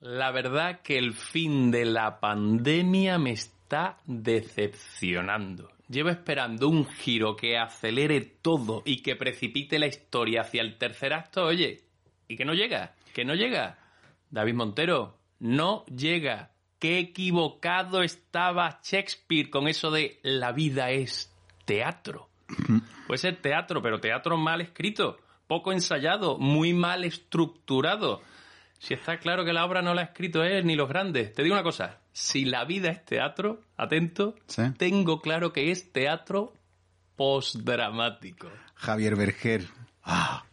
La verdad que el fin de la pandemia me está decepcionando. Llevo esperando un giro que acelere todo y que precipite la historia hacia el tercer acto, oye, y que no llega, que no llega. David Montero, no llega. Qué equivocado estaba Shakespeare con eso de la vida es teatro. Puede ser teatro, pero teatro mal escrito, poco ensayado, muy mal estructurado. Si está claro que la obra no la ha escrito él ni los grandes. Te digo una cosa, si la vida es teatro, atento, Sí. tengo claro que es teatro postdramático. Javier Berger. Ah,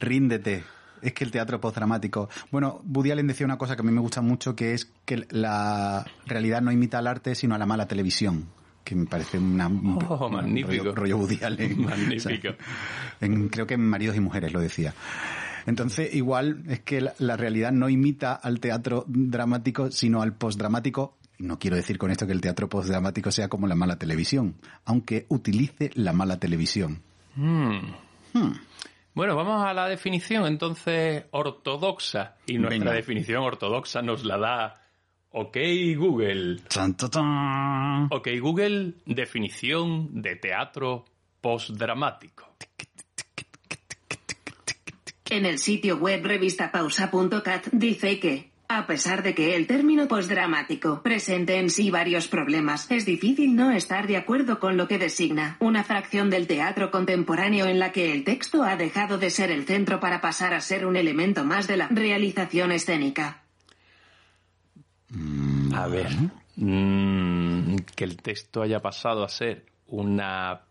ríndete. Es que el teatro postdramático. Bueno, Woody Allen decía una cosa que a mí me gusta mucho, que es que la realidad no imita al arte, sino a la mala televisión. Que me parece una, un- Oh, un magnífico. rollo, rollo Woody Allen. Magnífico. O sea, en- creo que en Maridos y Mujeres lo decía. Entonces, igual es que la, la realidad no imita al teatro dramático, sino al postdramático. No quiero decir con esto que el teatro postdramático sea como la mala televisión, aunque utilice la mala televisión. Bueno, vamos a la definición entonces ortodoxa. Y nuestra Venga. definición ortodoxa nos la da OK Google. Tan, tan, tan. OK Google, definición de teatro postdramático. En el sitio web revistapausa.cat dice que, a pesar de que el término postdramático presente en sí varios problemas, es difícil no estar de acuerdo con lo que designa una fracción del teatro contemporáneo en la que el texto ha dejado de ser el centro para pasar a ser un elemento más de la realización escénica. A ver, mm, que el texto haya pasado a ser una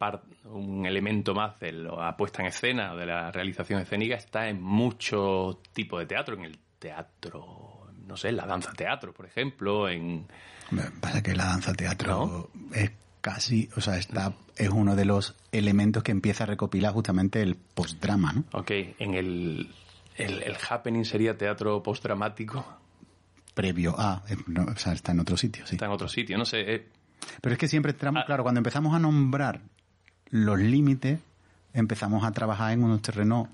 un elemento más de la puesta en escena, de la realización escénica, está en muchos tipos de teatro, en el teatro, no sé, la danza teatro, por ejemplo, en... Pasa que la danza teatro es casi, o sea, está, es uno de los elementos que empieza a recopilar justamente el postdrama, ¿no? Ok, en el, el, el happening sería teatro postdramático, Previo a, eh, no, o sea, está en otro sitio, sí. está en otro sitio, no sé, eh, Pero es que siempre entramos, Ah. claro, cuando empezamos a nombrar los límites, empezamos a trabajar en unos terrenos.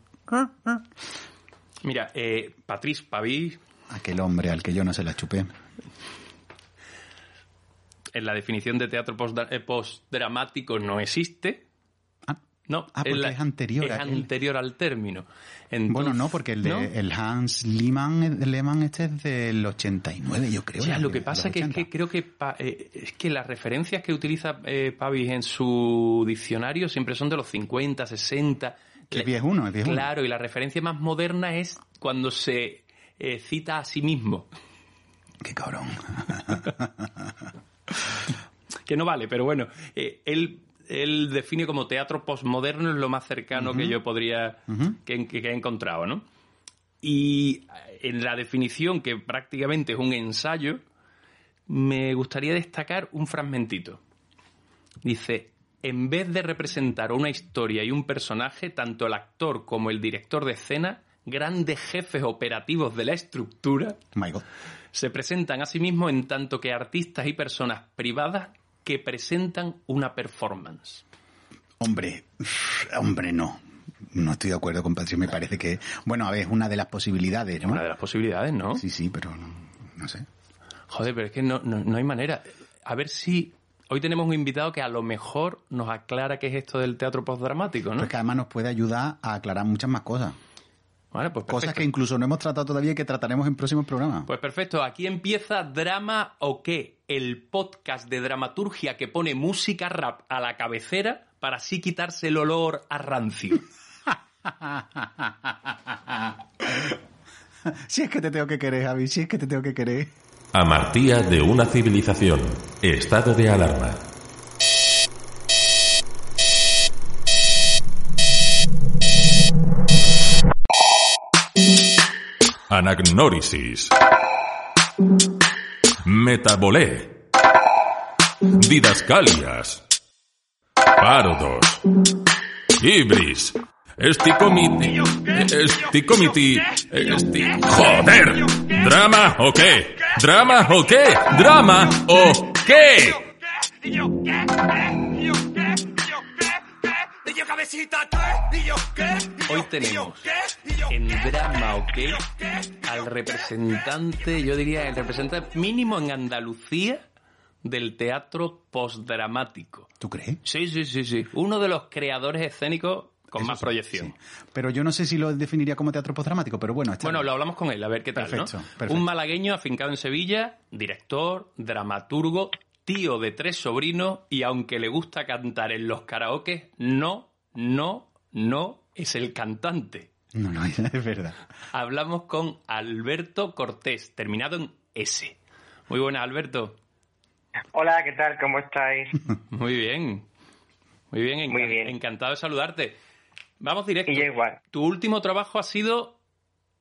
Mira, eh, Patrice Pavie, Aquel hombre al que yo no se la chupé. en la definición de teatro eh, postdramático no existe. No, Ah, porque es anterior es anterior al término. bueno, no, porque el, de, ¿no? el Hans Lehmann, el Lehmann este es del 89, yo creo. Lo que pasa que es 80. que creo que pa- eh, es que las referencias que utiliza eh, Pavis en su diccionario siempre son de los 50, 60. Que es. Claro, y la referencia más moderna es cuando se eh, cita a sí mismo. Qué cabrón. Que no vale, pero bueno, él, él define como teatro postmoderno es lo más cercano que yo podría, que, que- que he encontrado, ¿no? Y en la definición, que prácticamente es un ensayo, me gustaría destacar un fragmentito. Dice, en vez de representar una historia y un personaje, tanto el actor como el director de escena, grandes jefes operativos de la estructura, se presentan a sí mismos en tanto que artistas y personas privadas que presentan una performance. Hombre, hombre, no. No estoy de acuerdo con Patricio. Me parece que, bueno, a ver, es una de las posibilidades, Es ¿no? una de las posibilidades, ¿no? Sí, sí, pero no, no sé. Joder, pero es que no, no, no hay manera. A ver si hoy tenemos un invitado que a lo mejor nos aclara qué es esto del teatro postdramático, ¿no? Pero es que además nos puede ayudar a aclarar muchas más cosas. Vale, pues Cosas que incluso no hemos tratado todavía y que trataremos en próximos programas. Pues perfecto, aquí empieza Drama o qué, el podcast de dramaturgia que pone música rap a la cabecera para así quitarse el olor a rancio. si es que te tengo que querer, Javi, si es que te tengo que querer. Amartía de una civilización. Estado de alarma. Anagnórisis. Metabolé. Didascalias. Parodos. Ibris. Esticomiti. Esticomiti. Esti... ¡Joder! ¿Drama o qué? ¿Drama o qué? ¿Drama o qué? Hoy tenemos en Drama OK al representante, yo diría el representante mínimo en Andalucía del teatro postdramático. ¿Tú crees? Sí, sí, sí, sí. Uno de los creadores escénicos con Eso más sí, proyección. sí. Pero yo no sé si lo definiría como teatro postdramático, pero bueno, está Bueno, bien. lo hablamos con él, a ver qué tal, Perfecto, ¿no? perfecto. Un malagueño afincado en Sevilla, director, dramaturgo, tío de tres sobrinos y aunque le gusta cantar en los karaokes, no, no, no es el cantante. No, no, es verdad. Hablamos con Alberto Cortés, terminado en S. Muy buenas, Alberto. Hola, ¿qué tal? ¿Cómo estáis? Muy bien. Muy bien, Muy bien. encantado de saludarte. Vamos directo. Y igual. Tu último trabajo ha sido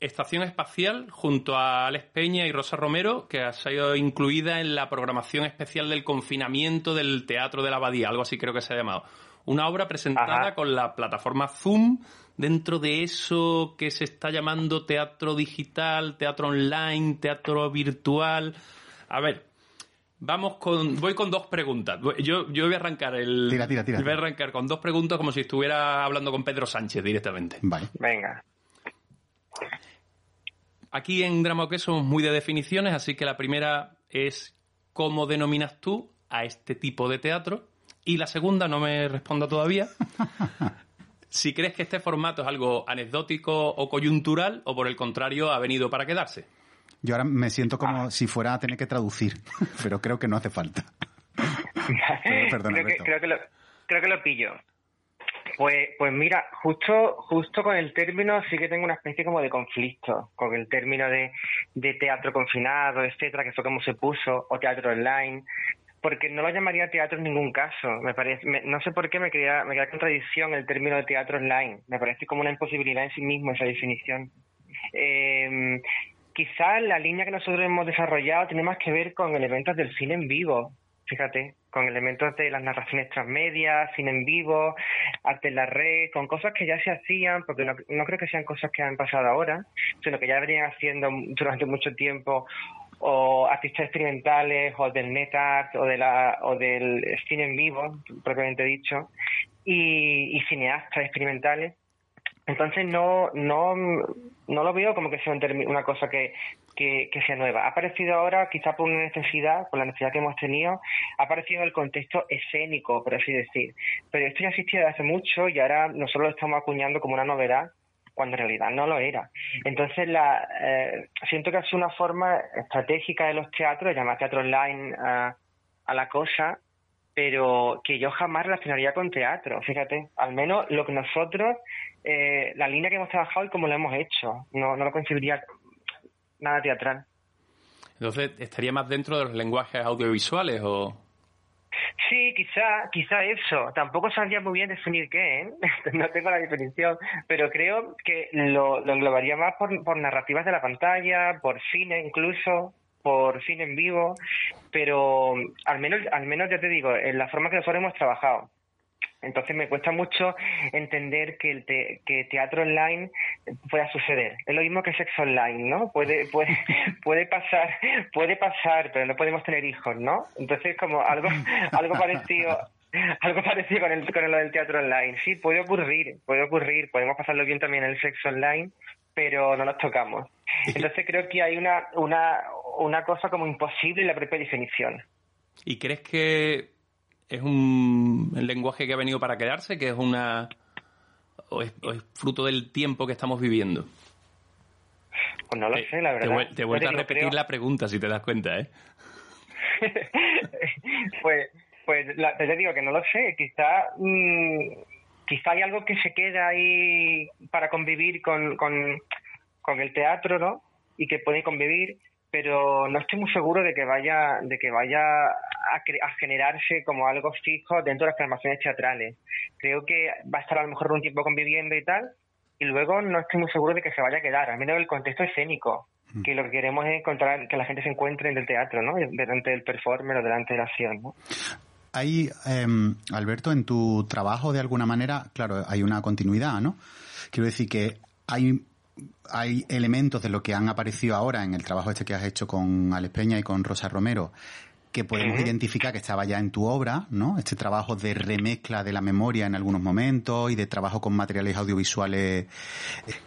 Estación Espacial junto a Alex Peña y Rosa Romero, que ha sido incluida en la programación especial del confinamiento del Teatro de la Abadía, algo así creo que se ha llamado. Una obra presentada Ajá. con la plataforma Zoom dentro de eso que se está llamando teatro digital, teatro online, teatro virtual. A ver, vamos con, voy con dos preguntas. Yo, yo voy a arrancar el, Tira, tira, tira. voy a arrancar con dos preguntas como si estuviera hablando con Pedro Sánchez directamente. Vale. Venga. Aquí en Drama OK somos muy de definiciones, así que la primera es cómo denominas tú a este tipo de teatro. Y la segunda, no me responda todavía, si crees que este formato es algo anecdótico o coyuntural o por el contrario ha venido para quedarse. Yo ahora me siento como si fuera a tener que traducir, pero creo que no hace falta. Pero, perdona, creo, que, Alberto. creo, que lo, creo que lo pillo. Pues, pues mira, justo, justo con el término sí que tengo una especie como de conflicto con el término de, de teatro confinado, etcétera, que fue como se puso, o teatro online, porque no lo llamaría teatro en ningún caso. Me parece, me- no sé por qué me crea, me crea contradicción el término de teatro online. Me parece como una imposibilidad en sí mismo esa definición. Eh, quizás la línea que nosotros hemos desarrollado tiene más que ver con elementos del cine en vivo, fíjate, con elementos de las narraciones transmedias, cine en vivo, arte en la red, con cosas que ya se hacían, porque no, no creo que sean cosas que han pasado ahora, sino que ya venían haciendo durante mucho tiempo o artistas experimentales o del net art o de la o del cine en vivo propiamente dicho y, cineastas experimentales entonces no no no lo veo como que sea una cosa que, que, sea nueva. Ha aparecido ahora, quizá por una necesidad, por la necesidad que hemos tenido, ha aparecido el contexto escénico, por así decir. Pero esto ya existía desde hace mucho y ahora nosotros lo estamos acuñando como una novedad cuando en realidad no lo era. Entonces la eh, siento que ha sido una forma estratégica de los teatros, llamar teatro online a, a la cosa, pero que yo jamás relacionaría con teatro, fíjate, al menos lo que nosotros, eh, la línea que hemos trabajado y cómo lo hemos hecho, no, no lo concebiría nada teatral. Entonces, ¿estaría más dentro de los lenguajes audiovisuales o...? Sí, quizá, quizá eso. Tampoco sabría muy bien definir qué, ¿eh? no tengo la definición, pero creo que lo, lo englobaría más por, por narrativas de la pantalla, por cine incluso, por cine en vivo, pero al menos, al menos ya te digo, en la forma que nosotros hemos trabajado. Entonces me cuesta mucho entender que el te- que teatro online pueda suceder. Es lo mismo que sexo online, ¿no? Puede puede puede pasar, puede pasar, pero no podemos tener hijos, ¿no? Entonces como algo algo parecido algo parecido con el con lo del teatro online. Sí, puede ocurrir, puede ocurrir, podemos pasarlo bien también en el sexo online, pero no nos tocamos. Entonces creo que hay una una una cosa como imposible en la propia definición. ¿Y crees que es un lenguaje que ha venido para quedarse, que es una... o es, o es fruto del tiempo que estamos viviendo? Pues no lo Eh, sé, la te verdad. te he vuelto Ya a repetir creo- la pregunta, si te das cuenta, ¿eh? pues, pues la- te digo que no lo sé. Quizá, mm, quizá hay algo que se queda ahí para convivir con, con, con el teatro, ¿no? Y que puede convivir, pero no estoy muy seguro de que vaya, de que vaya a, cre- a generarse como algo fijo dentro de las formaciones teatrales. Creo que va a estar a lo mejor un tiempo conviviendo y tal, y luego no estoy muy seguro de que se vaya a quedar, al menos en el contexto escénico. mm. que lo que queremos es encontrar que la gente se encuentre en el teatro, ¿no? Delante del performer o delante de la acción, ¿no? Hay, em, Alberto, en tu trabajo de alguna manera, claro, hay una continuidad, ¿no? Quiero decir que hay hay elementos de lo que han aparecido ahora en el trabajo este que has hecho con Alex Peña y con Rosa Romero que podemos identificar que estaba ya en tu obra, ¿no? Este trabajo de remezcla de la memoria en algunos momentos y de trabajo con materiales audiovisuales.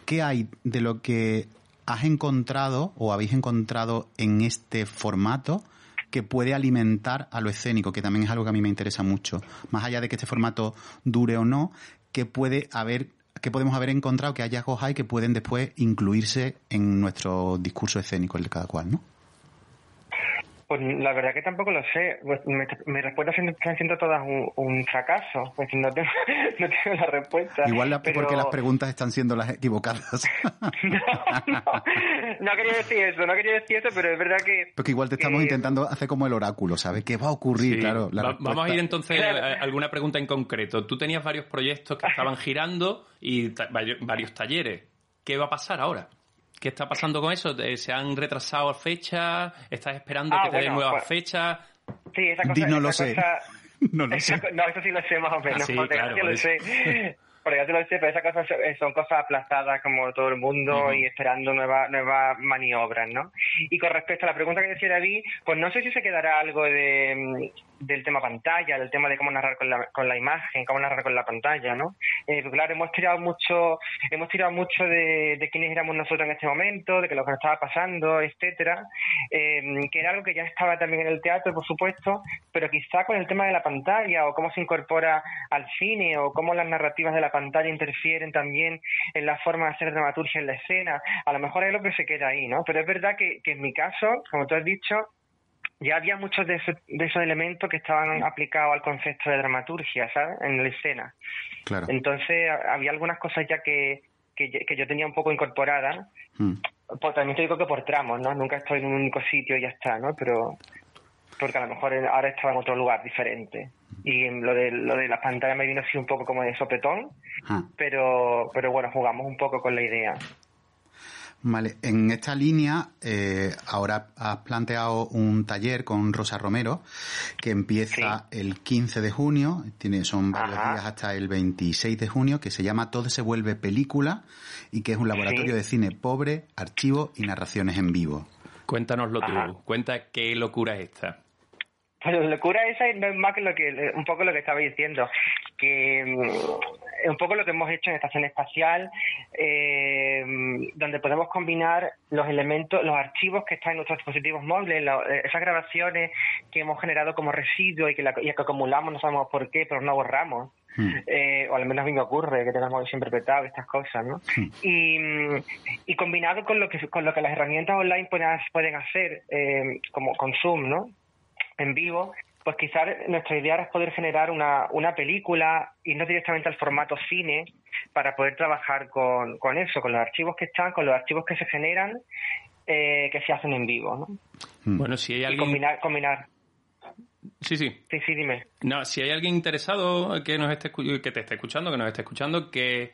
¿Qué hay de lo que has encontrado o habéis encontrado en este formato que puede alimentar a lo escénico, que también es algo que a mí me interesa mucho? Más allá de que este formato dure o no, ¿qué puede haber que podemos haber encontrado que hallazgos hay que pueden después incluirse en nuestro discurso escénico el de cada cual, ¿no? Pues la verdad que tampoco lo sé. Pues mis respuestas están siendo todas un, fracaso. Pues no tengo, no tengo la respuesta. Igual porque las preguntas están siendo las equivocadas. no, no, quería decir eso, no quería decir eso, pero es verdad que... Porque igual te estamos intentando hacer como el oráculo, ¿sabes? ¿Qué va a ocurrir? Claro, vamos a ir entonces a alguna pregunta en concreto. Tú tenías varios proyectos que estaban girando y varios talleres. ¿Qué va a pasar ahora? ¿Qué está pasando con eso? ¿Se han retrasado fechas? ¿Estás esperando ah, que te den nuevas pues, fechas? Sí, esa cosa. no lo sé. no lo sé. No, eso sí lo sé más o menos. Ah, sí, claro, lo sé. Porque ya te lo sé, pero esas cosas son cosas aplazadas como todo el mundo y esperando nuevas nuevas maniobras, ¿no? Y con respecto a la pregunta que decía David, pues no sé si se quedará algo de, del tema pantalla, del tema de cómo narrar con la, con la imagen, cómo narrar con la pantalla, ¿no? Eh, claro, hemos tirado mucho, hemos tirado mucho de, de, quiénes éramos nosotros en este momento, de que lo que nos estaba pasando, etcétera, eh, que era algo que ya estaba también en el teatro, por supuesto, pero quizá con el tema de la pantalla o cómo se incorpora al cine o cómo las narrativas de la pantalla interfieren también en la forma de hacer dramaturgia en la escena, a lo mejor es lo que se queda ahí, ¿no? Pero es verdad que, que en mi caso, como tú has dicho, ya había muchos de, esos elementos que estaban aplicados al concepto de dramaturgia, ¿sabes? En la escena. Claro. Entonces había algunas cosas ya que, que, yo tenía un poco incorporadas. Hmm. Pues también te digo que por tramos, ¿no? Nunca estoy en un único sitio y ya está, ¿no? Pero porque a lo mejor ahora estaba en otro lugar diferente. Y lo de, lo de la pantalla me vino así un poco como de sopetón, ah. pero, pero bueno, jugamos un poco con la idea. Vale, en esta línea, eh, ahora has planteado un taller con Rosa Romero que empieza el 15 de junio, tiene, son varios días hasta el 26 de junio, que se llama Todo se vuelve película y que es un laboratorio de cine pobre, archivo y narraciones en vivo. Cuéntanoslo tú, cuenta qué locura es esta. Pues la locura esa no es más que lo que, un poco lo que estaba diciendo, que es un poco lo que hemos hecho en Estación Espacial, eh, donde podemos combinar los elementos, los archivos que están en nuestros dispositivos móviles, esas grabaciones que hemos generado como residuo y que, y que acumulamos, no sabemos por qué, pero no borramos. Hmm. Eh, o al menos a mí me ocurre que tengamos siempre petado estas cosas, ¿no? Hmm. Y, y, combinado con lo que con lo que las herramientas online pueden, pueden hacer, eh, como con Zoom, ¿no? en vivo, pues quizás nuestra idea es poder generar una, una película, y no directamente al formato cine, para poder trabajar con, con eso, con los archivos que están, con los archivos que se generan, eh, que se hacen en vivo. ¿no? Hmm. Bueno, si hay alguien... combinar, combinar. Sí, sí. Sí, sí, dime. No, si hay alguien interesado que nos esté que te esté escuchando, que nos esté escuchando, que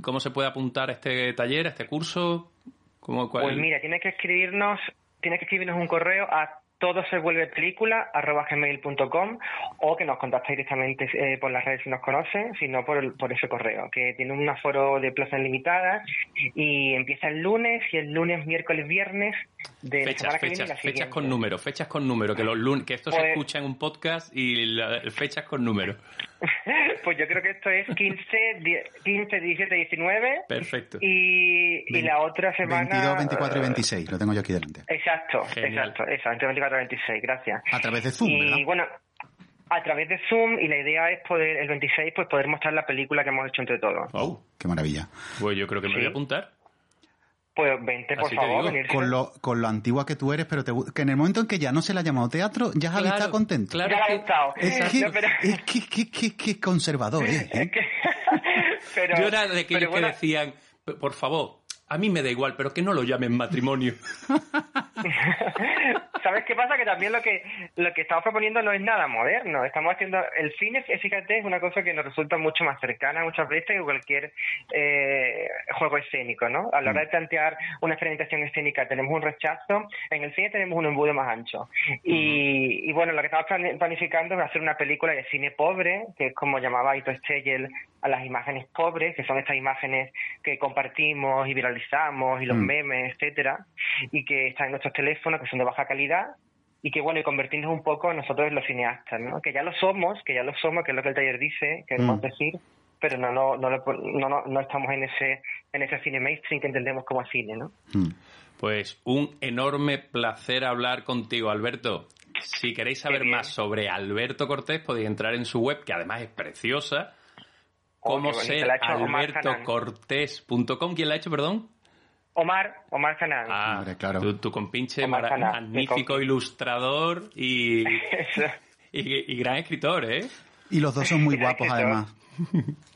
cómo se puede apuntar a este taller, a este curso, ¿Cómo, Pues mira, tienes que escribirnos, tienes que escribirnos un correo a todo se vuelve película arroba gmail.com o que nos contacte directamente eh, por las redes si nos conocen, sino por, por ese correo, que tiene un aforo de plazas limitadas y empieza el lunes y el lunes, miércoles, viernes de fechas, la fechas, fechas con número, fechas con número, que los lunes, que esto se pues escucha en un podcast y fechas con número. pues yo creo que esto es 15, 15 17, 19. Perfecto. Y, y la otra semana... 22, 24 y 26, lo tengo yo aquí delante. Exacto, exacto, eso, entre 24 y 26, gracias. A través de Zoom, Y bueno, a través de Zoom y la idea es poder, el 26, pues poder mostrar la película que hemos hecho entre todos. ¡Oh! ¡Qué maravilla! Pues yo creo que me voy a apuntar. Pues vente, por favor, con lo, con lo antigua que tú eres, pero que en el momento en que ya no se la ha llamado teatro, ya Javi está contento. Claro, ya estado. Es, que, es que, que, que, conservador, ¿eh? pero, Yo era de aquellos que decían, por favor, a mí me da igual, pero que no lo llamen matrimonio. ¿Sabes qué pasa? Que también lo que lo que estamos proponiendo no es nada moderno. Estamos haciendo el cine, fíjate, es una cosa que nos resulta mucho más cercana muchas veces que cualquier eh, juego escénico, ¿no? A la hora de plantear una experimentación escénica tenemos un rechazo, en el cine tenemos un embudo más ancho. Y, y bueno, lo que estamos planificando es hacer una película de cine pobre, que es como llamaba Ito Steyel a las imágenes pobres, que son estas imágenes que compartimos y viralizamos y los memes, etcétera, y que están en nuestros teléfonos, que son de baja calidad y que bueno, y convertirnos un poco nosotros en los cineastas, ¿no? Que ya lo somos, que ya lo somos, que es lo que el taller dice, queremos decir, pero no no, no, no, no, estamos en ese en ese cine mainstream que entendemos como cine, ¿no? Pues un enorme placer hablar contigo, Alberto. Si queréis saber más sobre Alberto Cortés, podéis entrar en su web, que además es preciosa, oh, como ser albertocortés.com. ¿Quién la ha hecho, perdón? Omar, Omar Canal. Ah, claro. Tu, compinche magnífico ilustrador y, y, gran escritor, ¿eh? Y los dos son muy guapos, además.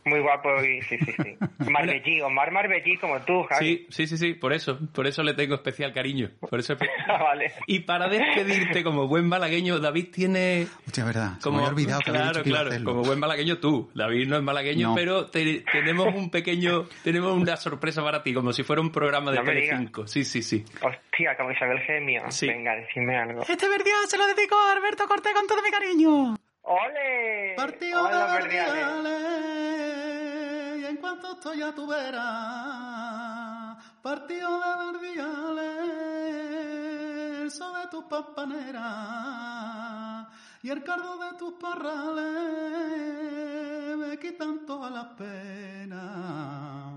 Muy guapo y sí, sí, sí. Marbellí, Omar Marbellí como tú, Javi. Sí, sí, sí, sí, por eso, por eso le tengo especial cariño. Por eso vale. Y para despedirte como buen malagueño, David tiene... Hostia, verdad, como me he olvidado que Claro, claro, como buen malagueño tú. David no es malagueño, pero tenemos un pequeño, tenemos una sorpresa para ti, como si fuera un programa de no Telecinco. Sí, sí, sí. Hostia, como Isabel Gemio. Sí. Venga, decime algo. Este verdial se lo dedico a Alberto Cortés con todo mi cariño. ¡Ole! Partido de verdiales, y en cuanto estoy a tu vera, partido de verdiales, sobre tus pampaneras, y el cardo de tus parrales me quitan todas las penas.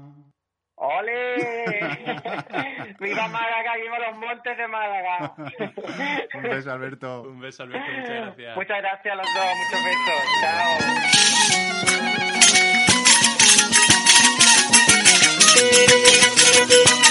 ¡Ole! ¡Viva Málaga! ¡Viva los montes de Málaga! Un beso, Alberto. Un beso, Alberto. Muchas gracias. Muchas gracias a los dos. Muchos besos. Chao.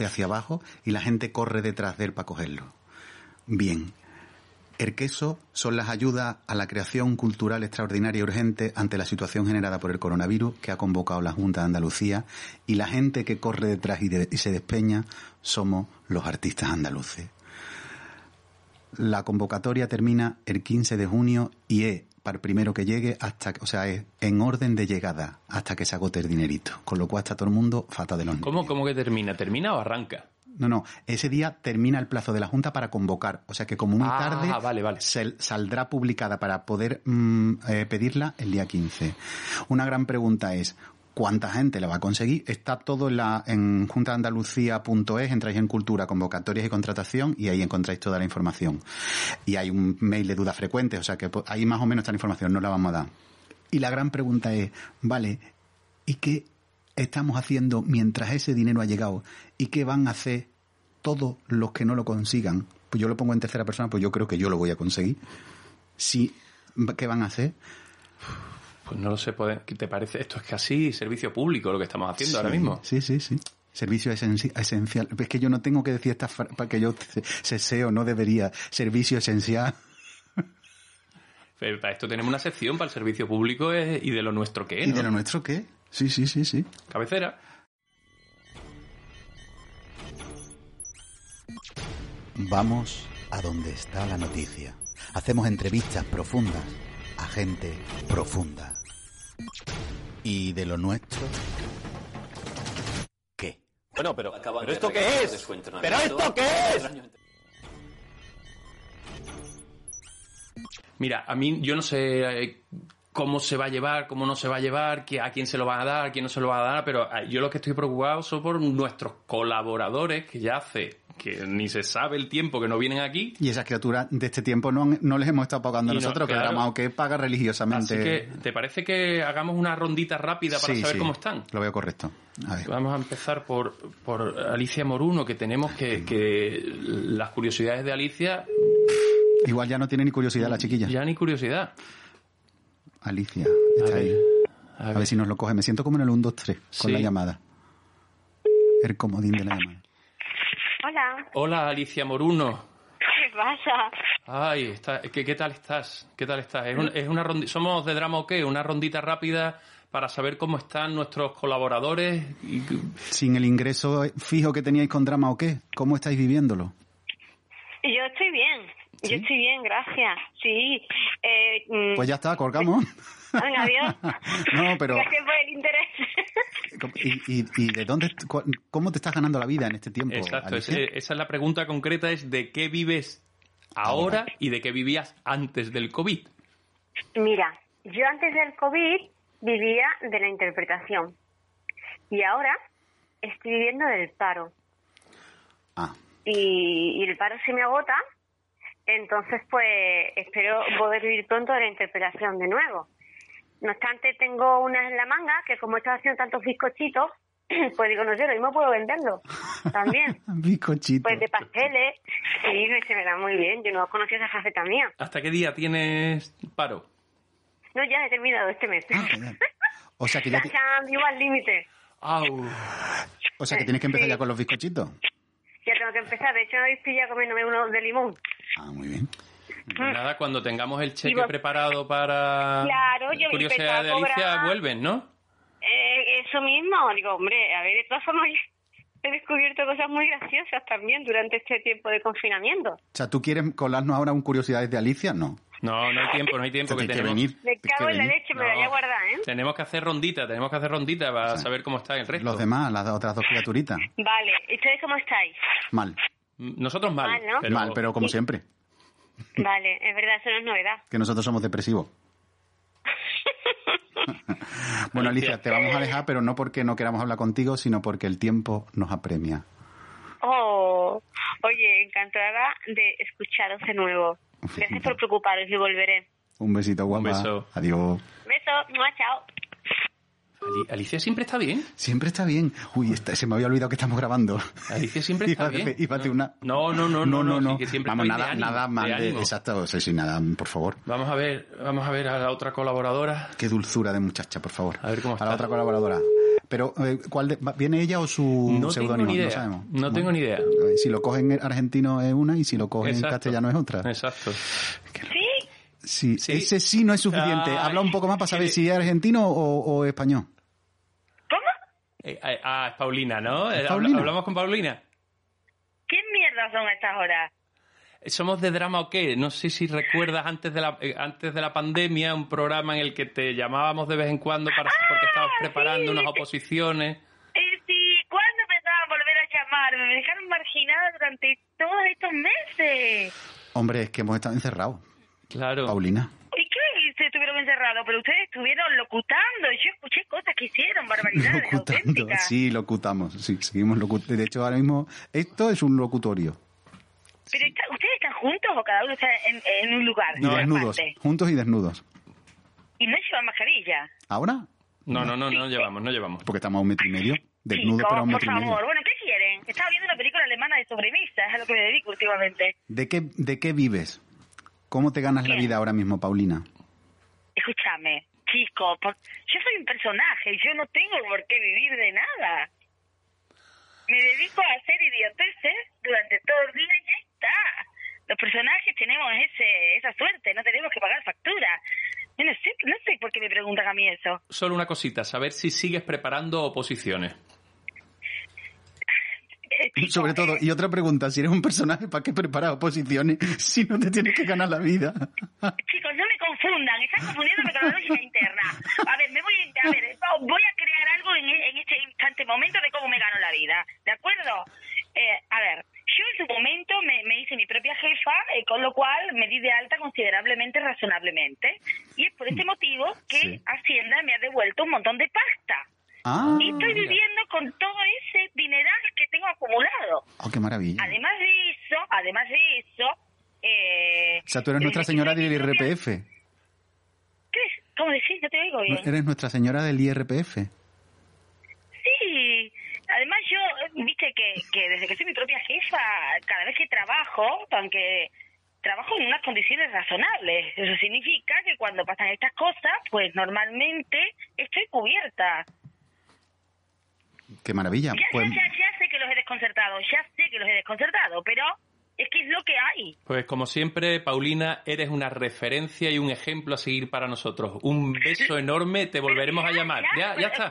Hacia abajo y la gente corre detrás de él para cogerlo. Bien. El queso son las ayudas a la creación cultural extraordinaria y urgente ante la situación generada por el coronavirus que ha convocado la Junta de Andalucía y la gente que corre detrás y, y se despeña somos los artistas andaluces. La convocatoria termina el 15 de junio y es para el primero que llegue hasta, o sea, es en orden de llegada hasta que se agote el dinerito. Con lo cual está todo el mundo fata de los ¿Cómo, ¿Cómo que termina? ¿Termina o arranca? No, no, ese día termina el plazo de la Junta para convocar. O sea que como muy ah, tarde vale, vale. saldrá publicada para poder mm, eh, pedirla el día 15. Una gran pregunta es, cuánta gente la va a conseguir. Está todo en, la, en juntaandalucía.es, entráis en cultura, convocatorias y contratación y ahí encontráis toda la información. Y hay un mail de dudas frecuentes, o sea que pues, ahí más o menos está la información, no la vamos a dar. Y la gran pregunta es, vale, ¿y qué estamos haciendo mientras ese dinero ha llegado? ¿Y qué van a hacer todos los que no lo consigan? Pues yo lo pongo en tercera persona, pues yo creo que yo lo voy a conseguir. Sí, ¿qué van a hacer? Pues no lo sé, ¿qué te parece? Esto es casi servicio público lo que estamos haciendo ahora mismo. Sí, sí, sí. Servicio esencial. Es que yo no tengo que decir esta para que yo se, o no debería. Servicio esencial. Pero para esto tenemos una sección para el servicio público y de lo nuestro qué. ¿Y de lo nuestro qué? Sí, sí, sí, sí. Cabecera. Vamos a donde está la noticia. Hacemos entrevistas profundas a gente profunda. ¿Y de lo nuestro? ¿Qué? Bueno, pero, ¿pero esto qué es? ¿Pero esto qué es? Mira, a mí yo no sé eh, cómo se va a llevar, cómo no se va a llevar, a quién se lo van a dar, a quién no se lo va a dar, pero eh, yo lo que estoy preocupado son por nuestros colaboradores que ya hace que ni se sabe el tiempo que no vienen aquí. Y esas criaturas de este tiempo no, no les hemos estado pagando nosotros, que claro. que paga religiosamente. Así que, ¿te parece que hagamos una rondita rápida para saber cómo están? Lo veo correcto. Vamos a empezar por, por Alicia Moruno, que tenemos que, que las curiosidades de Alicia... Igual ya no tiene ni curiosidad la chiquilla. Ya ni curiosidad. Alicia, está A ahí. ver, A ver si nos lo coge. Me siento como en el 1, 2, 3 con Sí. la llamada. El comodín de la llamada. Hola, Hola, Alicia Moruno. ¿qué pasa? Ay, está, ¿qué, qué tal estás? ¿Qué tal estás? Es, un- es una rondi- ¿Somos de drama o qué? Una rondita rápida para saber cómo están nuestros colaboradores. Y- Sin el ingreso fijo que teníais con drama o qué, ¿cómo estáis viviéndolo? Yo estoy bien, ¿Sí? yo estoy bien, gracias. Sí, eh, mm, Pues ya está, colgamos. Venga, adiós. no, pero gracias por el interés. ¿y, y, y de dónde, cómo te estás ganando la vida en este tiempo? Exacto, es- eh, esa es la pregunta concreta, es de qué vives ahora y de qué vivías antes del COVID. Mira, yo antes del COVID vivía de la interpretación y ahora estoy viviendo del paro. Ah, y, y el paro se me agota, entonces pues espero poder vivir pronto de la interpretación de nuevo. No obstante, tengo unas en la manga que como he estado haciendo tantos bizcochitos, pues digo, no sé, lo mismo puedo venderlo también. bizcochito. Pues de pasteles, y me- se me da muy bien, yo no conocía esa faceta mía. ¿Hasta qué día tienes paro? No, ya he terminado este mes. Ah, genial. O sea que ya, vivo al límite. Au. o sea que tienes que empezar Sí. ya con los bizcochitos. Ya tengo que empezar. De hecho, hoy estoy ya comiéndome uno de limón. Ah, muy bien. Pues nada, cuando tengamos el cheque vos- preparado para Claro, yo curiosidad de Alicia, cobrar. vuelven, ¿no? Eh, eso mismo, digo, hombre, a ver, de todas formas he descubierto cosas muy graciosas también durante este tiempo de confinamiento. O sea, ¿tú quieres colarnos ahora un curiosidades de Alicia? No. No, no hay tiempo, no hay tiempo. Que que tenemos, venir. Me cago en la venir. leche, me la voy a guardar, ¿eh? tenemos que hacer rondita, tenemos que hacer rondita para saber cómo está el resto. Los demás, las otras dos criaturitas. Vale, ¿y ustedes cómo estáis? Mal. Nosotros mal. Mal, ¿no? pero- Mal, pero como siempre. Vale, es verdad, eso no es novedad. Que nosotros somos depresivos. bueno, Alicia, te vamos a dejar, pero no porque no queramos hablar contigo, sino porque el tiempo nos apremia. Oh, oye, encantada de escucharos de nuevo. Gracias por preocuparos y volveré. Un besito, guapa. beso. Adiós. Beso, mua, chao. Ali- Alicia siempre está bien. Siempre está bien. Uy, está- se me había olvidado que estamos grabando. Alicia siempre está bien. una- No, no, no, no, no. no. sí que siempre Vamos, de nada, ánimo, nada mal de exacto. Sí, sí, nada, por favor. Vamos a ver, vamos a ver a la otra colaboradora. Qué dulzura de muchacha, por favor. A ver cómo A la está. otra colaboradora. Pero, eh, ¿cuál de- ¿viene ella o su No seudónimo? No sabemos. No tengo ni idea. Si lo cogen en argentino es una y si lo cogen en castellano es otra. Exacto. ¿Sí? Ese sí no es suficiente. Ay, Habla un poco más para saber que- si es argentino o, o español. ¿Cómo? Eh, eh, ah, es Paulina, ¿no? ¿Es Eh, Paulina? Hablamos con Paulina. ¿Qué mierda son estas horas? Eh, ¿Somos de drama o qué? No sé si recuerdas antes de la eh, antes de la pandemia un programa en el que te llamábamos de vez en cuando para porque estabas preparando sí. unas oposiciones. Eh, sí, ¿cuándo pensaban volver a llamarme? Me dejaron marginada durante todos estos meses. Hombre, es que hemos estado encerrados. Claro. Paulina. ¿Y qué? Se estuvieron encerrados, pero ustedes estuvieron locutando. Yo escuché cosas que hicieron, barbaridades Locutando. auténticas. Sí, locutamos. Sí, seguimos locutando. De hecho, ahora mismo, esto es un locutorio. Pero está- ¿ustedes están juntos o cada uno está en, en un lugar? Y desnudos. Juntos y desnudos. Y no llevan mascarilla. ¿Ahora? No, no, no, no llevamos, no llevamos. Porque estamos a un metro y medio. Desnudos, Chicos, pero a un por metro y medio. favor. Bueno, ¿qué quieren? Estaba viendo una película alemana de sobremesa, es a lo que me dedico últimamente. ¿De qué, ¿De qué vives? ¿Cómo te ganas la vida ahora mismo, Paulina? Escúchame, chico, por- yo soy un personaje, yo no tengo por qué vivir de nada. Me dedico a hacer idioteces durante todo el día y ya está. Los personajes tenemos ese esa suerte, no tenemos que pagar factura. Yo no sé, no sé por qué me preguntan a mí eso. Solo una cosita, saber si sigues preparando oposiciones. Sobre todo, y otra pregunta, si eres un personaje, ¿para qué preparar oposiciones si no te tienes que ganar la vida? Chicos, no me confundan, están confundiéndome con la lógica interna. A ver, me voy a, a ver, voy a crear algo en, en este instante momento de cómo me gano la vida, ¿de acuerdo? Eh, a ver, yo en su momento me, me hice mi propia jefa, eh, con lo cual me di de alta considerablemente razonablemente, y es por este motivo que Sí. Hacienda me ha devuelto un montón de pasta. Ah, Y estoy viviendo con todo ese dineral que acumulado. oh, qué maravilla. Además de eso, además de eso, eh, O sea, tú eres Nuestra Señora del IRPF. ¿Qué? ¿Cómo decís? No te oigo bien. Eres Nuestra Señora del IRPF. Sí, además yo, eh, viste que, que desde que soy mi propia jefa, cada vez que trabajo, aunque trabajo en unas condiciones razonables. Eso significa que cuando pasan estas cosas, pues normalmente estoy cubierta. Qué maravilla. Ya, Pues, ya, ya, ya sé que los he desconcertado, ya sé que los he desconcertado, pero es que es lo que hay. Pues como siempre, Paulina, eres una referencia y un ejemplo a seguir para nosotros. Un beso enorme, te volveremos a llamar. Ya, ya está.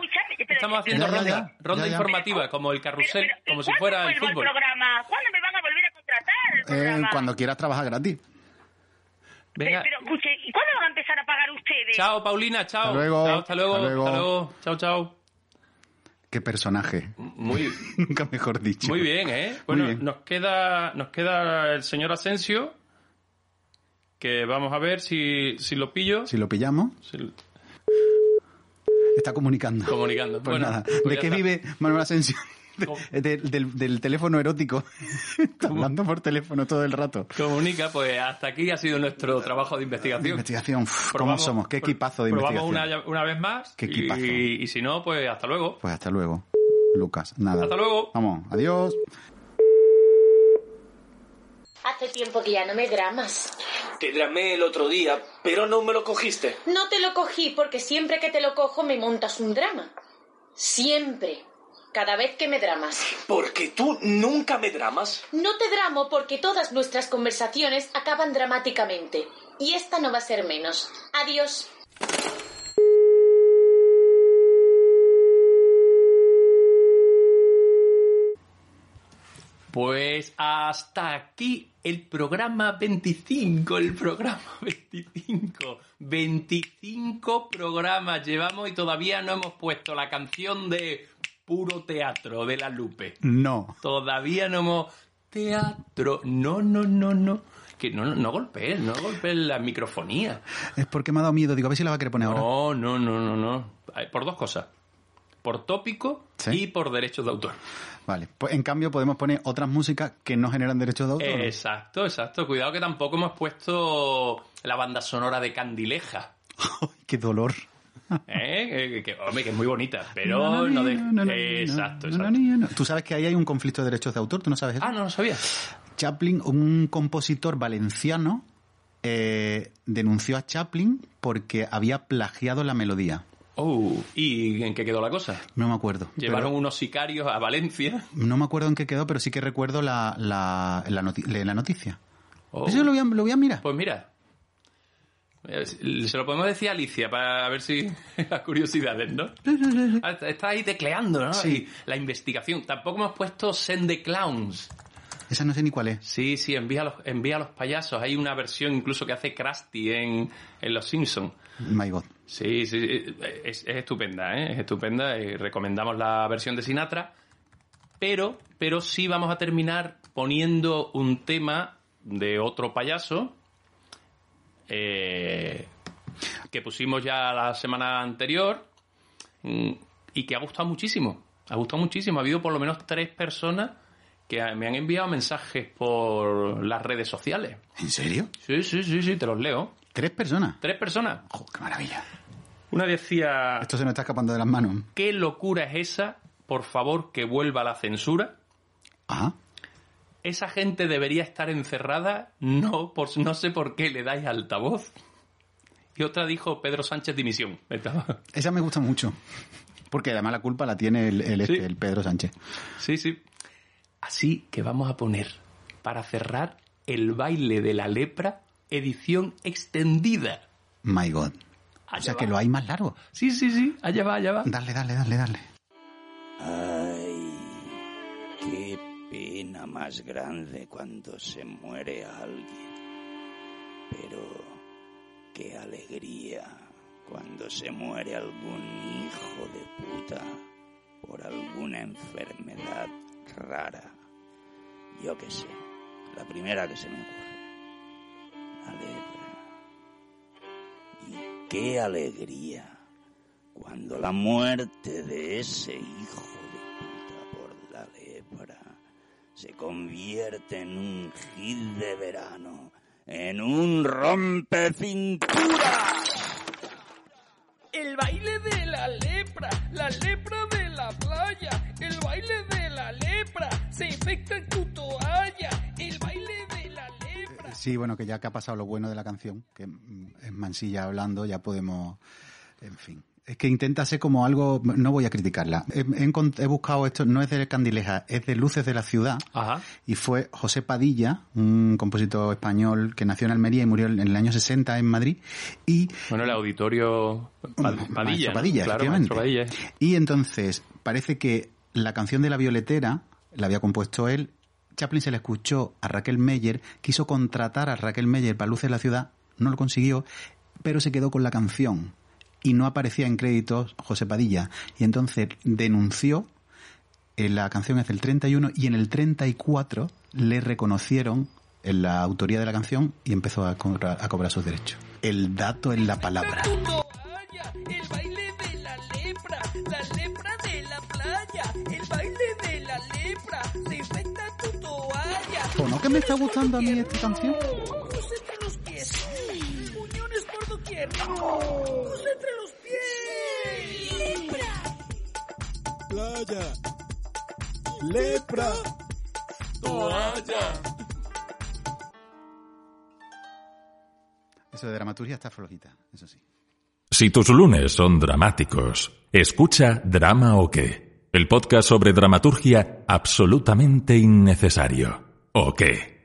Estamos haciendo ronda, ya. ronda Ya, ya. informativa, como el carrusel, Pero- pero, como ¿y si fuera el fútbol. programa? ¿Cuándo me van a volver a contratar eh, cuando quieras trabajar gratis. Venga. Pero, escuche, ¿y cuándo van a empezar a pagar ustedes? Chao, Paulina, chao. Hasta luego. Chao, hasta luego. Hasta luego. Hasta luego. Chao, chao. Qué personaje. Muy, Nunca mejor dicho. muy bien, ¿eh? Bueno, bien. nos queda, nos queda el señor Asensio, que vamos a ver si, si lo pillo. Si lo pillamos, Si- está comunicando. Comunicando. Pues Bueno, nada. pues ¿De qué está. vive Manuel Asensio? Del, del teléfono erótico. Está hablando por teléfono todo el rato. Comunica, pues hasta aquí ha sido nuestro trabajo de investigación. Investigación. uf, ¿Cómo somos? ¿Qué equipazo de probamos investigación? una, una vez más. Qué equipazo. Y, y si no, pues hasta luego. Pues hasta luego, Lucas. Nada. Hasta luego. Vamos, adiós. Hace tiempo que ya no me dramas. Te dramé el otro día, pero no me lo cogiste. No te lo cogí porque siempre que te lo cojo me montas un drama. Siempre. Cada vez que me dramas. Porque tú nunca me dramas. No te dramo porque todas nuestras conversaciones acaban dramáticamente. Y esta no va a ser menos. Adiós. Pues hasta aquí el programa 25, el programa 25. 25 programas llevamos y todavía no hemos puesto la canción de Puro Teatro de la Lupe. No. Todavía no hemos... Teatro. No, no, no, no. Que no, no, no golpees, no golpees la microfonía. Es porque me ha dado miedo. Digo, a ver si la va a querer poner ahora. No, no, no, no, no. Por dos cosas. Por tópico Sí. y por derechos de autor. Vale. Pues en cambio podemos poner otras músicas que no generan derechos de autor. ¿no? Exacto, exacto. Cuidado que tampoco hemos puesto la banda sonora de Candileja. Qué dolor. ¿Eh? Que, hombre, que es muy bonita, pero no, de... exacto, exacto. Tú sabes que ahí hay un conflicto de derechos de autor, ¿tú no sabes eso? Ah, no lo sabía. Chaplin, un compositor valenciano, eh, denunció a Chaplin porque había plagiado la melodía. Oh, ¿y en qué quedó la cosa? No me acuerdo. Llevaron pero- unos sicarios a Valencia. no me acuerdo en qué quedó, pero sí que recuerdo la, la, la, noti- la noticia. Oh. Eso lo voy, a, lo voy a mirar. Pues mira, se lo podemos decir a Alicia para ver si las curiosidades, ¿no? Ah, está- ahí tecleando, ¿no? Sí. Y la investigación. Tampoco hemos puesto Send the Clowns. Esa no sé ni cuál es. Sí, sí, envía a los, envía a los payasos. Hay una versión incluso que hace Krusty en, en Los Simpsons. My God. Sí, sí, sí, es, es estupenda, ¿eh? Es estupenda. y recomendamos la versión de Sinatra. Pero, pero sí vamos a terminar poniendo un tema de otro payaso eh, que pusimos ya la semana anterior mm, y que ha gustado muchísimo. Ha gustado muchísimo. Ha habido por lo menos tres personas que me han enviado mensajes por las redes sociales. ¿En serio? Sí, sí, sí, sí, te los leo. ¿Tres personas? Tres personas. ¡Jo, qué maravilla! Una decía, Esto se nos está escapando de las manos. ¿qué locura es esa? Por favor, que vuelva la censura. Ah, Esa gente debería estar encerrada, no, por, no sé por qué le dais altavoz. Y otra dijo Pedro Sánchez dimisión. Esa me gusta mucho. Porque además la culpa la tiene el, el, este, Sí. el Pedro Sánchez. Sí, sí. Así que vamos a poner, para cerrar, el baile de la lepra, edición extendida. My God. O Allá sea va. que lo hay más largo. Sí, sí, sí, allá va, allá va. Dale, dale, dale, dale. Ay, qué pena más grande cuando se muere alguien. Pero qué alegría cuando se muere algún hijo de puta por alguna enfermedad rara. Yo qué sé, la primera que se me ocurre. La lepra. Y qué alegría cuando la muerte de ese hijo de puta por la lepra se convierte en un hit de verano, en un rompecintura. El baile de la lepra, la lepra de la playa, el baile de la lepra, se infecta en tu toalla, el baile de la lepra. Sí, bueno, que ya que ha pasado lo bueno de la canción, que mm, es Mansilla hablando, ya podemos, en fin. Es que intenta ser como algo, no voy a criticarla. He, he encont- he buscado esto, no es de Candileja, es de Luces de la Ciudad. Ajá. Y fue José Padilla, un compositor español que nació en Almería y murió en el año 60 en Madrid. Y Bueno, el auditorio Pa- Maestro Padilla. Padilla, claro, efectivamente. Maestro Padilla. Y entonces, parece que la canción de la violetera la había compuesto él. Chaplin se la escuchó a Raquel Meyer, quiso contratar a Raquel Meyer para Luces de la Ciudad, no lo consiguió, pero se quedó con la canción y no aparecía en créditos José Padilla. Y entonces denunció, eh, la canción es del 31 y en el 34 le reconocieron en la autoría de la canción y empezó a cobrar, a cobrar sus derechos. El dato en la palabra. El baile de la lepra, la lepra de la playa, el baile de la lepra, se infecta tu toalla. ¿O no que me está gustando a mí esta canción? Entre los pies. Lepra. Playa. Lepra. Toalla. Eso de dramaturgia está flojita, eso sí. Si tus lunes son dramáticos, escucha Drama o qué, el podcast sobre dramaturgia absolutamente innecesario. ¿O qué?